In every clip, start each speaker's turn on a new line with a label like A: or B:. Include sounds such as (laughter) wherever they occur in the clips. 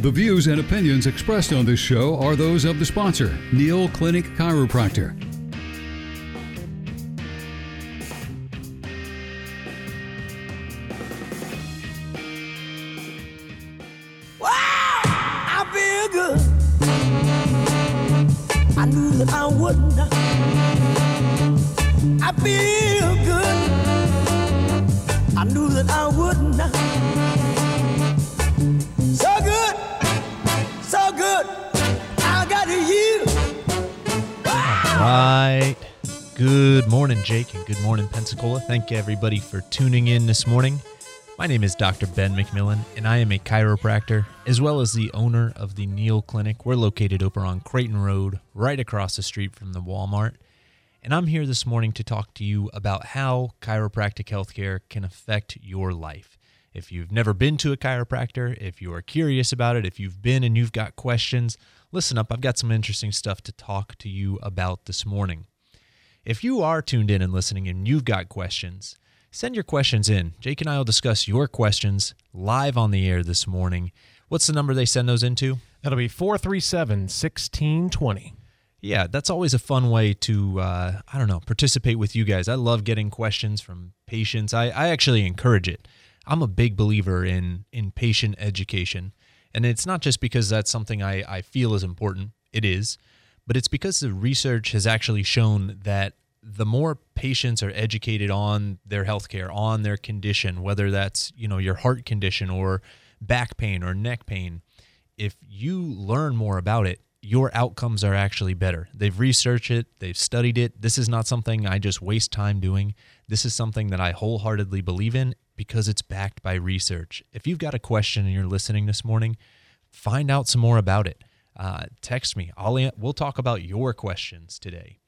A: The views and opinions expressed on this show are those of the sponsor, Neal Clinic Chiropractor.
B: Morning, Pensacola. Thank you, everybody, for tuning in this morning. My name is Dr. Ben McMillan, and I am a chiropractor as well as the owner of the Neal Clinic. We're located over on Creighton Road, right across the street from the Walmart. And I'm here this morning to talk to you about how chiropractic healthcare can affect your life. If you've never been to a chiropractor, if you are curious about it, if you've been and you've got questions, listen up. I've got some interesting stuff to talk to you about this morning. If you are tuned in and listening and you've got questions, send your questions in. Jake and I will discuss your questions live on the air this morning. What's the number they send those into?
C: That'll be 437 1620.
B: Yeah, that's always a fun way to, uh, I don't know, participate with you guys. I love getting questions from patients. I, I actually encourage it. I'm a big believer in, in patient education. And it's not just because that's something I, I feel is important, it is, but it's because the research has actually shown that the more patients are educated on their healthcare, on their condition, whether that's, you know, your heart condition or back pain or neck pain, if you learn more about it, your outcomes are actually better. They've researched it, they've studied it. This is not something I just waste time doing. This is something that I wholeheartedly believe in because it's backed by research. If you've got a question and you're listening this morning, find out some more about it. Uh, text me. I'll we'll talk about your questions today.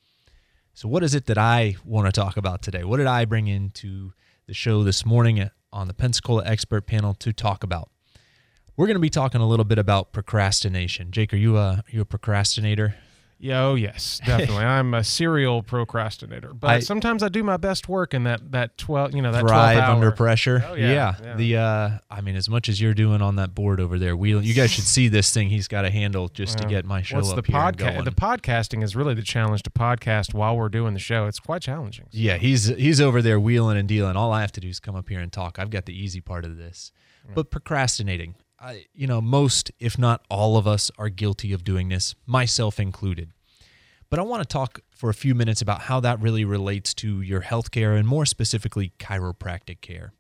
B: So, what is it that I want to talk about today? What did I bring into the show this morning on the Pensacola Expert Panel to talk about? We're going to be talking a little bit about procrastination. Jake, are you a are you a procrastinator?
C: Yeah, oh yes, (laughs) definitely. I'm a serial procrastinator, but
B: I-
C: sometimes I do my best work in that that twelve, you know, that
B: Thrive
C: 12
B: under pressure.
C: Oh, yeah, yeah.
B: The uh, I mean, as much as you're doing on that board over there, wheeling. You guys should see this thing he's got to handle just to get my show
C: What's
B: up
C: the podcast? The podcasting is really the challenge to podcast while we're doing the show. It's quite challenging.
B: Yeah, he's he's over there wheeling and dealing. All I have to do is come up here and talk. I've got the easy part of this. But procrastinating, I, you know, most if not all of us are guilty of doing this, myself included. But I want to talk for a few minutes about how that really relates to your healthcare and more specifically chiropractic care.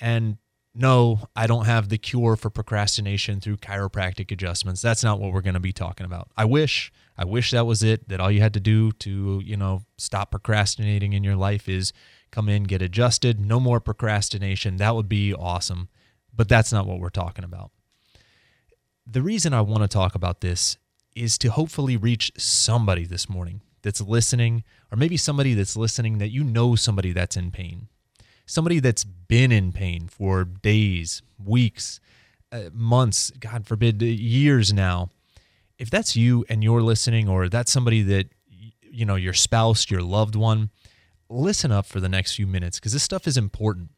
B: And no, I don't have the cure for procrastination through chiropractic adjustments. That's not what we're going to be talking about. I wish, I wish that was it, that all you had to do to, you know, stop procrastinating in your life is come in, get adjusted, no more procrastination. That would be awesome. But that's not what we're talking about. The reason I want to talk about this is to hopefully reach somebody this morning that's listening, or maybe somebody that's listening that you know somebody that's in pain somebody that's been in pain for days, weeks, uh, months, God forbid, years now. If that's you and you're listening, or that's somebody that, you know, your spouse, your loved one, listen up for the next few minutes because this stuff is important.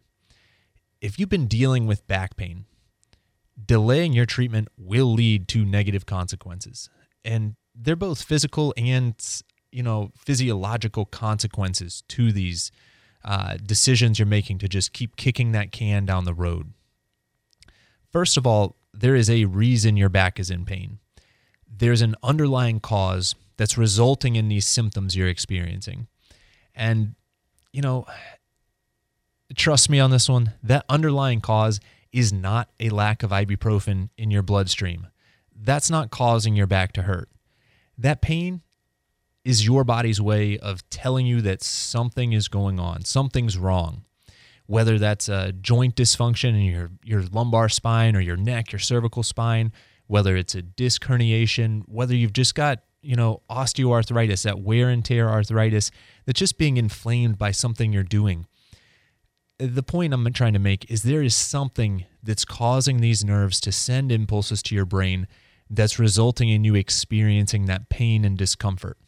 B: If you've been dealing with back pain, delaying your treatment will lead to negative consequences. And they're both physical and, you know, physiological consequences to these uh, decisions you're making to just keep kicking that can down the road. First of all, there is a reason your back is in pain. There's an underlying cause that's resulting in these symptoms you're experiencing. And, you know, trust me on this one, that underlying cause is not a lack of ibuprofen in your bloodstream. That's not causing your back to hurt. That pain is your body's way of telling you that something is going on, something's wrong. Whether that's a joint dysfunction in your, your lumbar spine or your neck, your cervical spine, whether it's a disc herniation, whether you've just got, you know, osteoarthritis, that wear and tear arthritis that's just being inflamed by something you're doing. The point I'm trying to make is there is something that's causing these nerves to send impulses to your brain that's resulting in you experiencing that pain and discomfort.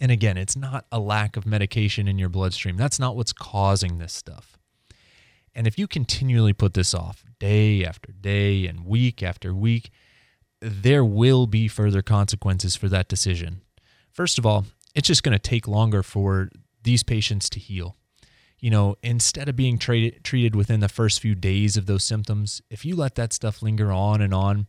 B: And again, it's not a lack of medication in your bloodstream. That's not what's causing this stuff. And if you continually put this off day after day and week after week, there will be further consequences for that decision. First of all, it's just going to take longer for these patients to heal. You know, instead of being treated treated within the first few days of those symptoms, if you let that stuff linger on and on,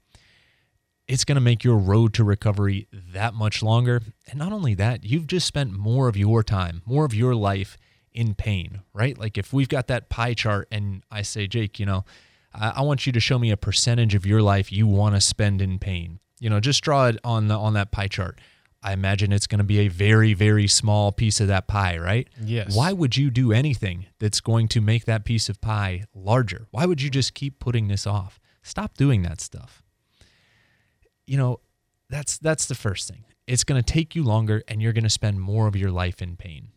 B: it's going to make your road to recovery that much longer. And not only that, you've just spent more of your time, more of your life in pain, right? Like if we've got that pie chart and I say, Jake, you know, I, I want you to show me a percentage of your life you want to spend in pain. You know, just draw it on the, on that pie chart. I imagine it's going to be a very, very small piece of that pie, right?
C: Yes.
B: Why would you do anything that's going to make that piece of pie larger? Why would you just keep putting this off? Stop doing that stuff you know, that's that's the first thing. It's going to take you longer and you're going to spend more of your life in pain.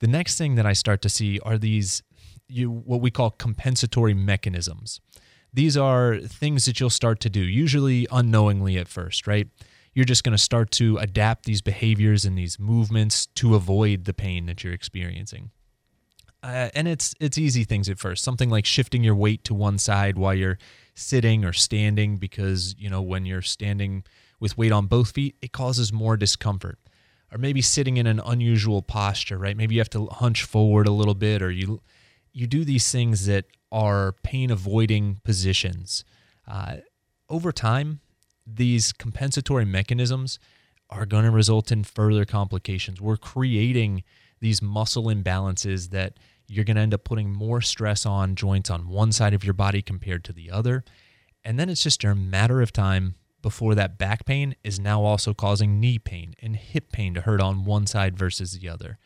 B: The next thing that I start to see are these you what we call compensatory mechanisms. These are things that you'll start to do, usually unknowingly at first, right? You're just going to start to adapt these behaviors and these movements to avoid the pain that you're experiencing. Uh, and it's it's easy things at first. Something like shifting your weight to one side while you're sitting or standing because, you know, when you're standing with weight on both feet, it causes more discomfort. Or maybe sitting in an unusual posture, right? Maybe you have to hunch forward a little bit or you you do these things that are pain avoiding positions. Uh, over time, these compensatory mechanisms are going to result in further complications. We're creating these muscle imbalances that you're going to end up putting more stress on joints on one side of your body compared to the other. And then it's just a matter of time before that back pain is now also causing knee pain and hip pain to hurt on one side versus the other.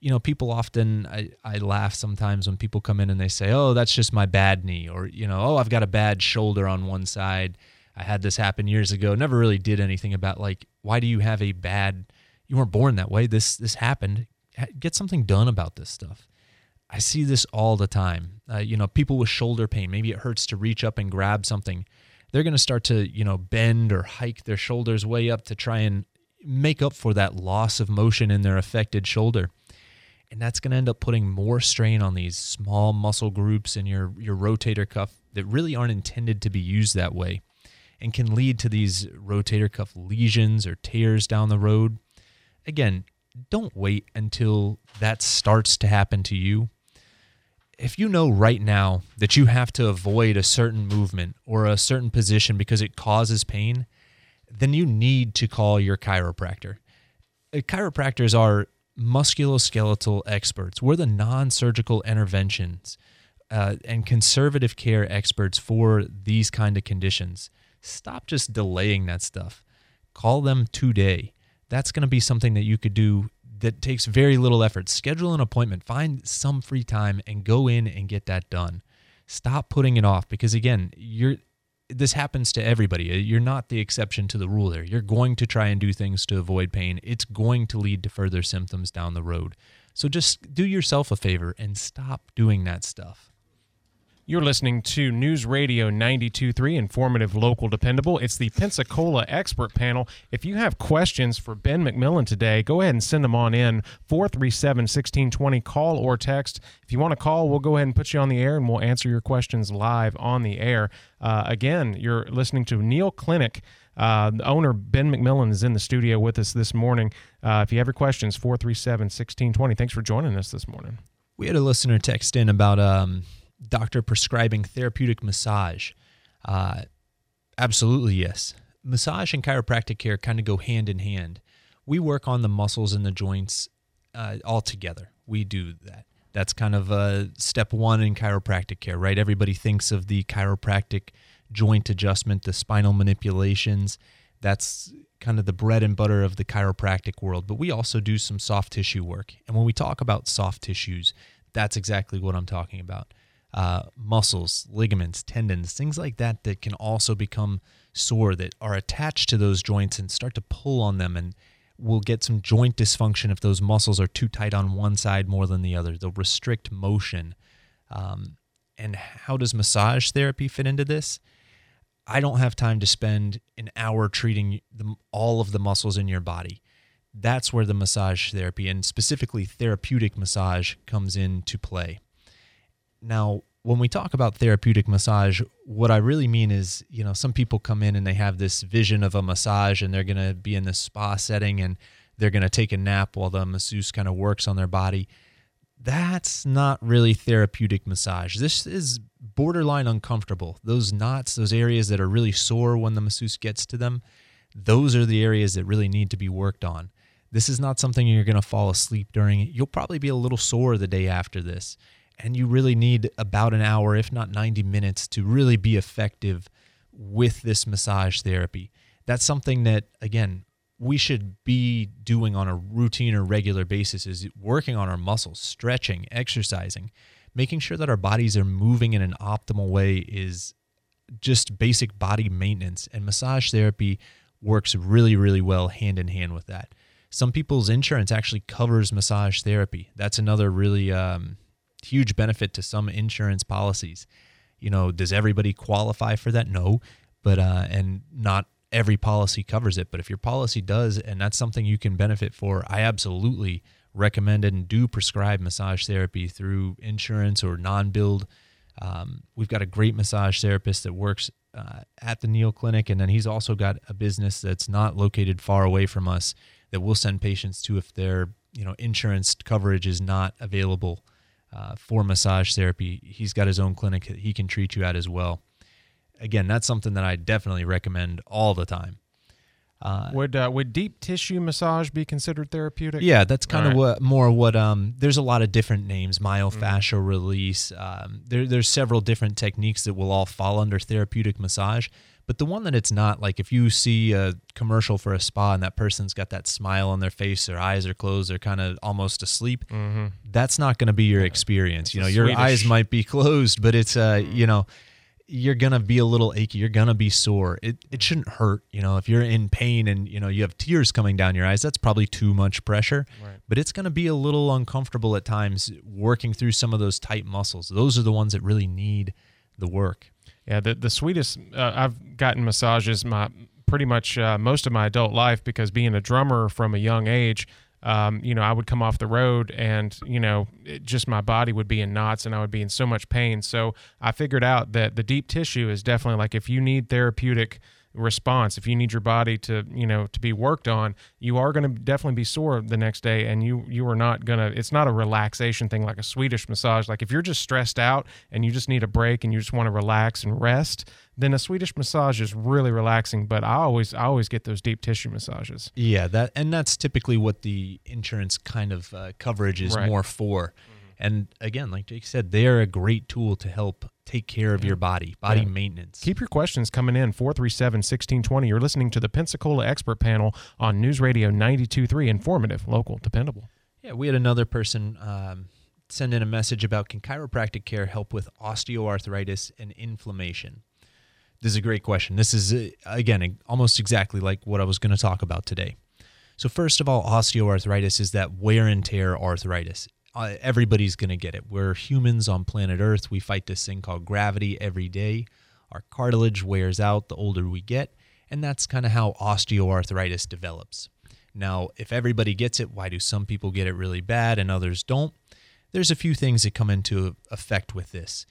B: You know, people often, I, I laugh sometimes when people come in and they say, oh, that's just my bad knee, or, you know, oh, I've got a bad shoulder on one side. I had this happen years ago. Never really did anything about like, why do you have a bad, you weren't born that way. This, this happened. Get something done about this stuff. I see this all the time. Uh, you know, people with shoulder pain, maybe it hurts to reach up and grab something. They're going to start to, you know, bend or hike their shoulders way up to try and make up for that loss of motion in their affected shoulder. And that's going to end up putting more strain on these small muscle groups in your, your rotator cuff that really aren't intended to be used that way and can lead to these rotator cuff lesions or tears down the road. Again, don't wait until that starts to happen to you if you know right now that you have to avoid a certain movement or a certain position because it causes pain, then you need to call your chiropractor. Uh, chiropractors are musculoskeletal experts. We're the non surgical interventions uh, and conservative care experts for these kind of conditions. Stop just delaying that stuff. Call them today. That's going to be something that you could do that takes very little effort. Schedule an appointment, find some free time, and go in and get that done. Stop putting it off because again, you're this happens to everybody. Uh, you're not the exception to the rule there. You're going to try and do things to avoid pain. It's going to lead to further symptoms down the road. So just do yourself a favor and stop doing that stuff.
C: You're listening to News Radio 92.3, informative, local, dependable. It's the Pensacola Expert Panel. If you have questions for Ben McMillan today, go ahead and send them on in 437 1620. Call or text. If you want to call, we'll go ahead and put you on the air and we'll answer your questions live on the air. Uh, again, you're listening to Neal Clinic. Uh, the owner, Ben McMillan, is in the studio with us this morning. Uh, if you have your questions, 437 1620. Thanks for joining us this morning.
B: We had a listener text in about. Um doctor prescribing therapeutic massage? Uh, absolutely, yes. Massage and chiropractic care kind of go hand in hand. We work on the muscles and the joints uh, all together. We do that. That's kind of uh, step one in chiropractic care, right? Everybody thinks of the chiropractic joint adjustment, the spinal manipulations. That's kind of the bread and butter of the chiropractic world. But we also do some soft tissue work. And when we talk about soft tissues, that's exactly what I'm talking about uh, muscles, ligaments, tendons, things like that that can also become sore that are attached to those joints and start to pull on them and will get some joint dysfunction if those muscles are too tight on one side more than the other. They'll restrict motion. Um, and how does massage therapy fit into this? I don't have time to spend an hour treating the, all of the muscles in your body. That's where the massage therapy and specifically therapeutic massage comes into play. Now, when we talk about therapeutic massage, what I really mean is, you know, some people come in and they have this vision of a massage and they're going to be in this spa setting and they're going to take a nap while the masseuse kind of works on their body. That's not really therapeutic massage. This is borderline uncomfortable. Those knots, those areas that are really sore when the masseuse gets to them, those are the areas that really need to be worked on. This is not something you're going to fall asleep during. You'll probably be a little sore the day after this and you really need about an hour, if not 90 minutes, to really be effective with this massage therapy. That's something that, again, we should be doing on a routine or regular basis is working on our muscles, stretching, exercising, making sure that our bodies are moving in an optimal way is just basic body maintenance. And massage therapy works really, really well hand in hand with that. Some people's insurance actually covers massage therapy. That's another really um, huge benefit to some insurance policies. You know, does everybody qualify for that? No, but uh, and not every policy covers it. But if your policy does, and that's something you can benefit for, I absolutely recommend and do prescribe massage therapy through insurance or non-billed. Um, we've got a great massage therapist that works uh, at the Neal Clinic, and then he's also got a business that's not located far away from us that we'll send patients to if their you know insurance coverage is not available uh, for massage therapy. He's got his own clinic he can treat you at as well. Again, that's something that I definitely recommend all the time.
C: Uh, would uh, would deep tissue massage be considered therapeutic?
B: Yeah, that's kind of right. what more what um. There's a lot of different names: myofascial mm. release. Um, there, there's several different techniques that will all fall under therapeutic massage. But the one that it's not, like if you see a commercial for a spa and that person's got that smile on their face, their eyes are closed, they're kind of almost asleep. Mm-hmm. That's not going to be your experience. It's you know, your Swedish. eyes might be (laughs) closed, but it's uh, mm-hmm. you know, you're gonna be a little achy. You're gonna be sore. It it shouldn't hurt. You know, if you're in pain and you know you have tears coming down your eyes, that's probably too much pressure. Right. But it's gonna be a little uncomfortable at times working through some of those tight muscles. Those are the ones that really need the work.
C: Yeah, the the sweetest uh, I've gotten massages my pretty much uh, most of my adult life because being a drummer from a young age, um, you know, I would come off the road and, you know, just my body would be in knots and I would be in so much pain. So I figured out that the deep tissue is definitely like if you need therapeutic response if you need your body to you know to be worked on you are going to definitely be sore the next day and you you are not going to it's not a relaxation thing like a swedish massage like if you're just stressed out and you just need a break and you just want to relax and rest then a swedish massage is really relaxing but i always i always get those deep tissue massages
B: yeah that and that's typically what the insurance kind of uh, coverage is right. more for mm-hmm. and again like jake said they are a great tool to help take care of your body, body yeah. maintenance.
C: Keep your questions coming in 437 1620. You're listening to the Pensacola Expert Panel on News Radio 923, informative, local, dependable.
B: Yeah, we had another person um, send in a message about can chiropractic care help with osteoarthritis and inflammation? This is a great question. This is, uh, again, almost exactly like what I was going to talk about today. So, first of all, osteoarthritis is that wear and tear arthritis uh, everybody's going to get it. We're humans on planet Earth. We fight this thing called gravity every day. Our cartilage wears out the older we get, and that's kind of how osteoarthritis develops. Now, if everybody gets it, why do some people get it really bad and others don't? There's a few things that come into effect with this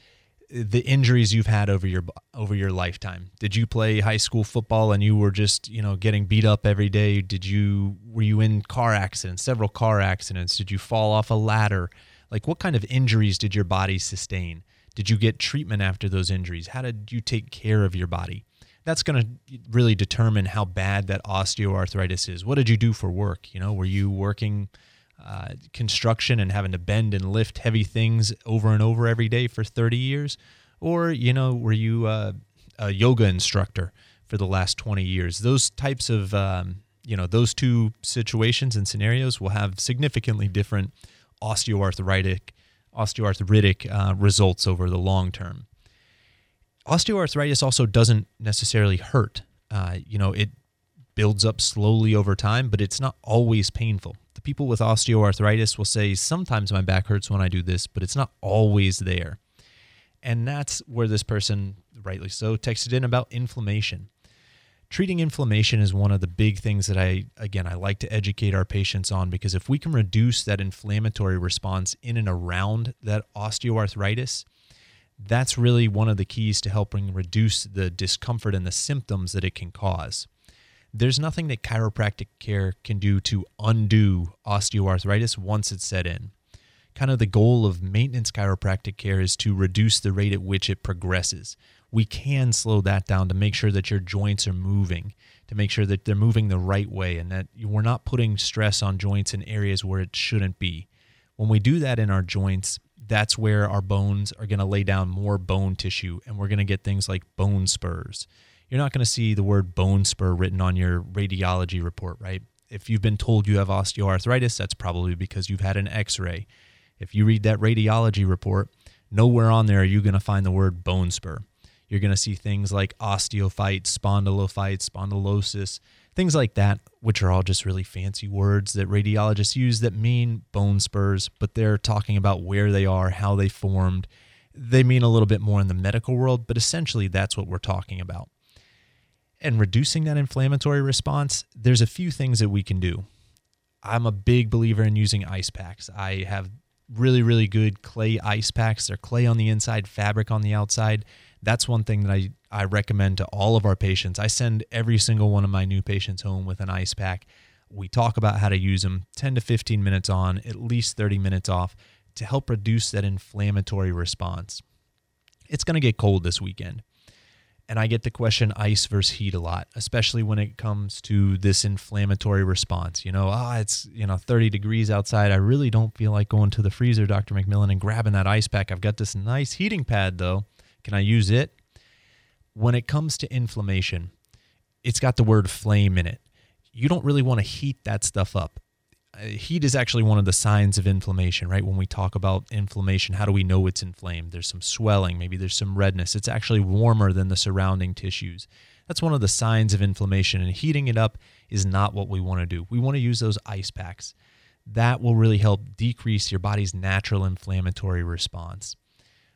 B: the injuries you've had over your over your lifetime. Did you play high school football and you were just, you know, getting beat up every day? Did you were you in car accidents, several car accidents? Did you fall off a ladder? Like what kind of injuries did your body sustain? Did you get treatment after those injuries? How did you take care of your body? That's going to really determine how bad that osteoarthritis is. What did you do for work? You know, were you working uh, construction and having to bend and lift heavy things over and over every day for 30 years? Or, you know, were you uh, a yoga instructor for the last 20 years? Those types of, um, you know, those two situations and scenarios will have significantly different osteoarthritic, osteoarthritic uh, results over the long term. Osteoarthritis also doesn't necessarily hurt. Uh, you know, it builds up slowly over time, but it's not always painful the people with osteoarthritis will say, sometimes my back hurts when I do this, but it's not always there. And that's where this person, rightly so, texted in about inflammation. Treating inflammation is one of the big things that I, again, I like to educate our patients on because if we can reduce that inflammatory response in and around that osteoarthritis, That's really one of the keys to helping reduce the discomfort and the symptoms that it can cause. There's nothing that chiropractic care can do to undo osteoarthritis once it's set in. Kind of the goal of maintenance chiropractic care is to reduce the rate at which it progresses. We can slow that down to make sure that your joints are moving, to make sure that they're moving the right way, and that we're not putting stress on joints in areas where it shouldn't be. When we do that in our joints, that's where our bones are going to lay down more bone tissue and we're going to get things like bone spurs. You're not going to see the word bone spur written on your radiology report, right? If you've been told you have osteoarthritis, that's probably because you've had an x ray. If you read that radiology report, nowhere on there are you going to find the word bone spur. You're going to see things like osteophyte, spondylophyte, spondylosis, things like that, which are all just really fancy words that radiologists use that mean bone spurs, but they're talking about where they are, how they formed. They mean a little bit more in the medical world, but essentially that's what we're talking about. And reducing that inflammatory response, there's a few things that we can do. I'm a big believer in using ice packs. I have really, really good clay ice packs. They're clay on the inside, fabric on the outside. That's one thing that I, I recommend to all of our patients. I send every single one of my new patients home with an ice pack. We talk about how to use them 10 to 15 minutes on, at least 30 minutes off to help reduce that inflammatory response. It's going to get cold this weekend. And I get the question ice versus heat a lot, especially when it comes to this inflammatory response. You know, ah, oh, it's, you know, 30 degrees outside. I really don't feel like going to the freezer, Dr. McMillan, and grabbing that ice pack. I've got this nice heating pad though. Can I use it? When it comes to inflammation, it's got the word flame in it. You don't really want to heat that stuff up. Uh, heat is actually one of the signs of inflammation, right? When we talk about inflammation, how do we know it's inflamed? There's some swelling, maybe there's some redness. It's actually warmer than the surrounding tissues. That's one of the signs of inflammation, and heating it up is not what we want to do. We want to use those ice packs. That will really help decrease your body's natural inflammatory response.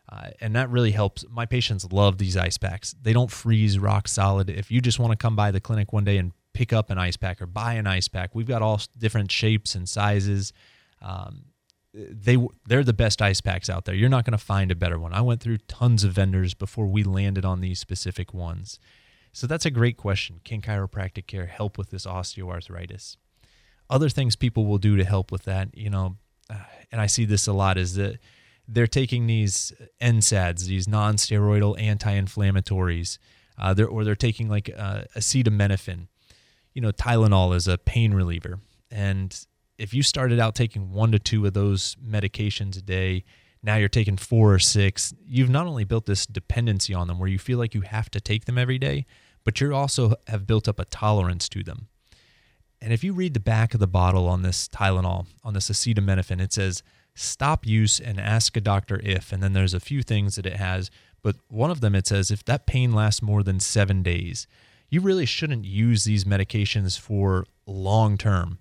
B: Uh, and that really helps. My patients love these ice packs. They don't freeze rock solid. If you just want to come by the clinic one day and pick up an ice pack or buy an ice pack, we've got all different shapes and sizes. Um, they they're the best ice packs out there. You're not going to find a better one. I went through tons of vendors before we landed on these specific ones. So that's a great question. Can chiropractic care help with this osteoarthritis? Other things people will do to help with that, you know, uh, and I see this a lot is that they're taking these NSAIDs, these non-steroidal anti-inflammatories, uh, they're, or they're taking like uh, acetaminophen. You know, Tylenol is a pain reliever, and if you started out taking one to two of those medications a day, now you're taking four or six. You've not only built this dependency on them where you feel like you have to take them every day, but you also have built up a tolerance to them. And if you read the back of the bottle on this Tylenol, on this acetaminophen, it says stop use and ask a doctor if. And then there's a few things that it has, but one of them it says if that pain lasts more than seven days, you really shouldn't use these medications for long term.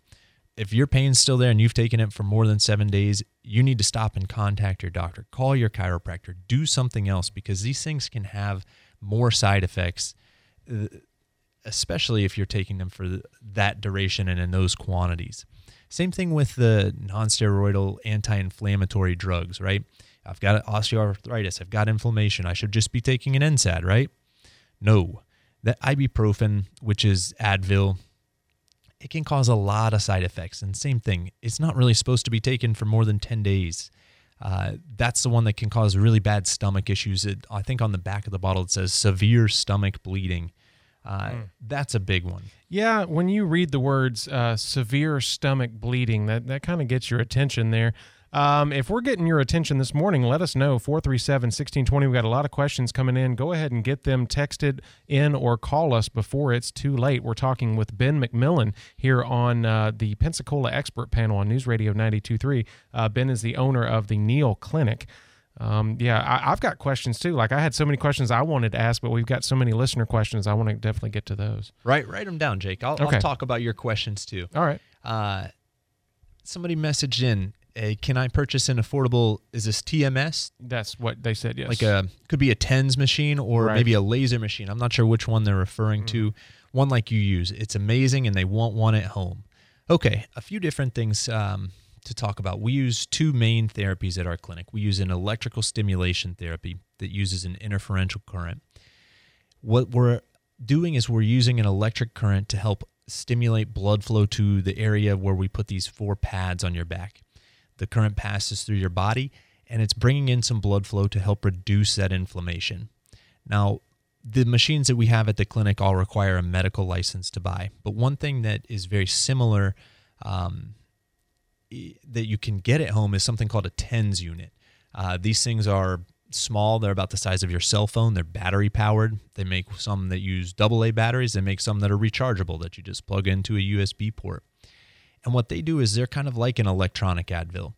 B: If your pain's still there and you've taken it for more than seven days, you need to stop and contact your doctor. Call your chiropractor. Do something else because these things can have more side effects, uh, especially if you're taking them for that duration and in those quantities. Same thing with the nonsteroidal anti-inflammatory drugs, right? I've got osteoarthritis, I've got inflammation. I should just be taking an NSAID, right? No. That ibuprofen, which is Advil, it can cause a lot of side effects. And same thing, it's not really supposed to be taken for more than 10 days. Uh, that's the one that can cause really bad stomach issues. It, I think on the back of the bottle it says severe stomach bleeding. Uh, mm. That's a big one.
C: Yeah, when you read the words uh, severe stomach bleeding, that, that kind of gets your attention there. Um, if we're getting your attention this morning, let us know. 437 1620. We've got a lot of questions coming in. Go ahead and get them texted in or call us before it's too late. We're talking with Ben McMillan here on uh, the Pensacola Expert Panel on News Radio 923. Uh, ben is the owner of the Neal Clinic. Um, yeah, I, have got questions too. Like I had so many questions I wanted to ask, but we've got so many listener questions. I want to definitely get to those.
B: Right, write them down, Jake. I'll, okay. I'll talk about your questions too.
C: All right.
B: Uh, somebody messaged in. Hey, can I purchase an affordable? Is this TMS?
C: That's what they said. Yes.
B: Like a could be a TENS machine or right. maybe a laser machine. I'm not sure which one they're referring mm. to. One like you use. It's amazing, and they want one at home. Okay, a few different things. Um, to talk about. We use two main therapies at our clinic. We use an electrical stimulation therapy that uses an interferential current. What we're doing is we're using an electric current to help stimulate blood flow to the area where we put these four pads on your back. The current passes through your body and it's bringing in some blood flow to help reduce that inflammation. Now, the machines that we have at the clinic all require a medical license to buy, but one thing that is very similar um, that you can get at home is something called a TENS unit. Uh, these things are small. They're about the size of your cell phone. They're battery powered. They make some that use AA batteries. They make some that are rechargeable that you just plug into a USB port. And what they do is they're kind of like an electronic Advil.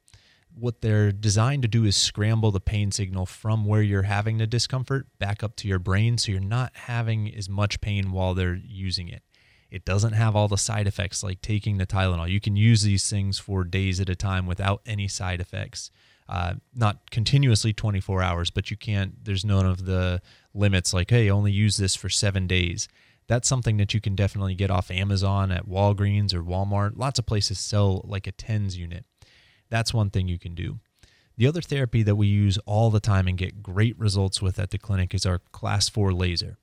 B: What they're designed to do is scramble the pain signal from where you're having the discomfort back up to your brain so you're not having as much pain while they're using it. It doesn't have all the side effects like taking the Tylenol. You can use these things for days at a time without any side effects. Uh, not continuously 24 hours, but you can't, there's none of the limits like, hey, only use this for seven days. That's something that you can definitely get off Amazon at Walgreens or Walmart. Lots of places sell like a TENS unit. That's one thing you can do. The other therapy that we use all the time and get great results with at the clinic is our class 4 laser.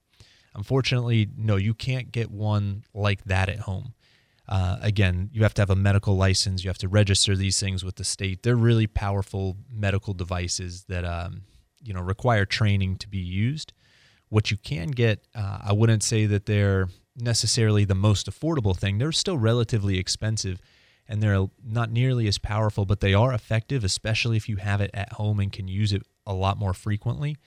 B: Unfortunately, no, you can't get one like that at home. Uh, again, you have to have a medical license. You have to register these things with the state. They're really powerful medical devices that um, you know require training to be used. What you can get, uh, I wouldn't say that they're necessarily the most affordable thing. They're still relatively expensive, and they're not nearly as powerful, but they are effective, especially if you have it at home and can use it a lot more frequently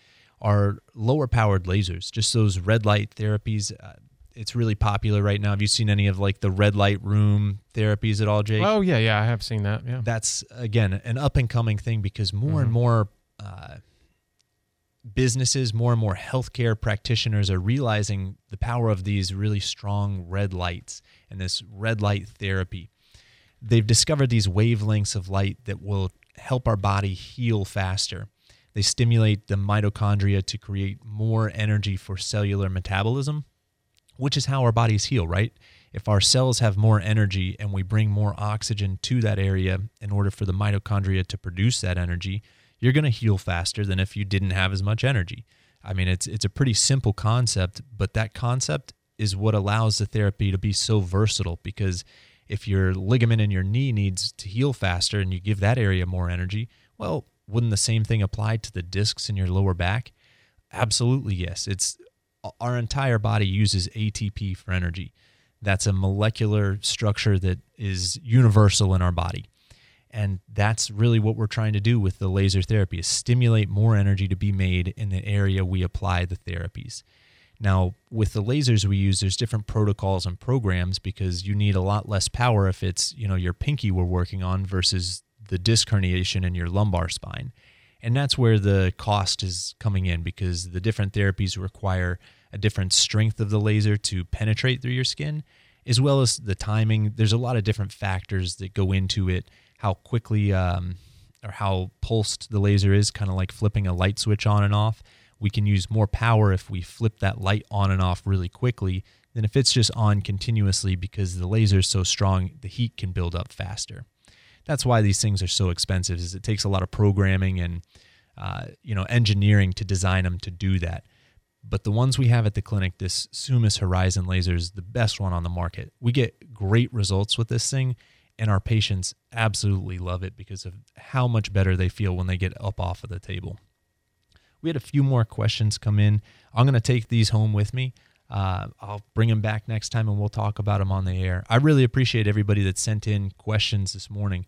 B: are lower powered lasers, just those red light therapies. Uh, it's really popular right now. Have you seen any of like the red light room therapies at all, Jake?
C: Oh yeah, yeah, I have seen that. Yeah,
B: that's again an up and coming thing because more mm-hmm. and more uh, businesses, more and more healthcare practitioners are realizing the power of these really strong red lights and this red light therapy. They've discovered these wavelengths of light that will help our body heal faster. They stimulate the mitochondria to create more energy for cellular metabolism, which is how our bodies heal, right? If our cells have more energy and we bring more oxygen to that area in order for the mitochondria to produce that energy, you're going to heal faster than if you didn't have as much energy. I mean, it's it's a pretty simple concept, but that concept is what allows the therapy to be so versatile because if your ligament in your knee needs to heal faster and you give that area more energy, well, wouldn't the same thing apply to the discs in your lower back? Absolutely, yes. It's our entire body uses ATP for energy. That's a molecular structure that is universal in our body. And that's really what we're trying to do with the laser therapy is stimulate more energy to be made in the area we apply the therapies. Now, with the lasers we use, there's different protocols and programs because you need a lot less power if it's, you know, your pinky we're working on versus the disc herniation in your lumbar spine. And that's where the cost is coming in because the different therapies require a different strength of the laser to penetrate through your skin, as well as the timing. There's a lot of different factors that go into it, how quickly um, or how pulsed the laser is, kind of like flipping a light switch on and off. We can use more power if we flip that light on and off really quickly than if it's just on continuously because the laser is so strong, the heat can build up faster. That's why these things are so expensive is it takes a lot of programming and uh, you know engineering to design them to do that. But the ones we have at the clinic this Summus Horizon laser is the best one on the market. We get great results with this thing and our patients absolutely love it because of how much better they feel when they get up off of the table we had a few more questions come in i'm going to take these home with me uh, I'll bring them back next time and we'll talk about them on the air. I really appreciate everybody that sent in questions this morning.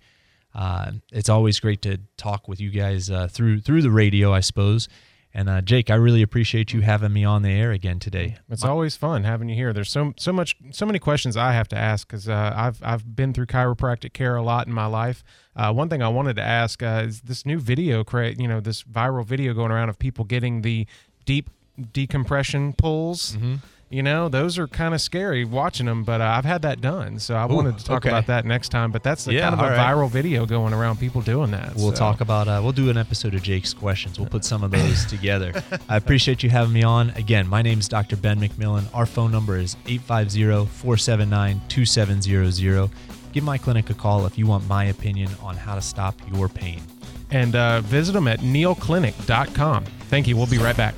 B: Uh, it's always great to talk with you guys uh, through through the radio, I suppose. And uh, Jake, I really appreciate you having me on the air again today.
C: It's My- always fun having you here. There's so so much so many questions I have to ask because uh, I've I've been through chiropractic care a lot in my life. Uh, one thing I wanted to ask uh, is this new video, create you know, this viral video going around of people getting the deep decompression pulls. Mm-hmm. You know, those are kind of scary watching them, but uh, I've had that done, so I Ooh, wanted to talk okay. about that next time. But that's yeah, kind of a right. viral video going around, people doing that.
B: We'll so. talk about. Uh, well do an episode of Jake's questions. We'll put some of those (laughs) together. I appreciate you having me on. Again, my name is Dr. Ben McMillan. Our phone number is 850-479-2700 Give my clinic a call if you want my opinion on how to stop your pain.
C: And uh, visit them at nealclinic.com. Thank you. We'll be right back.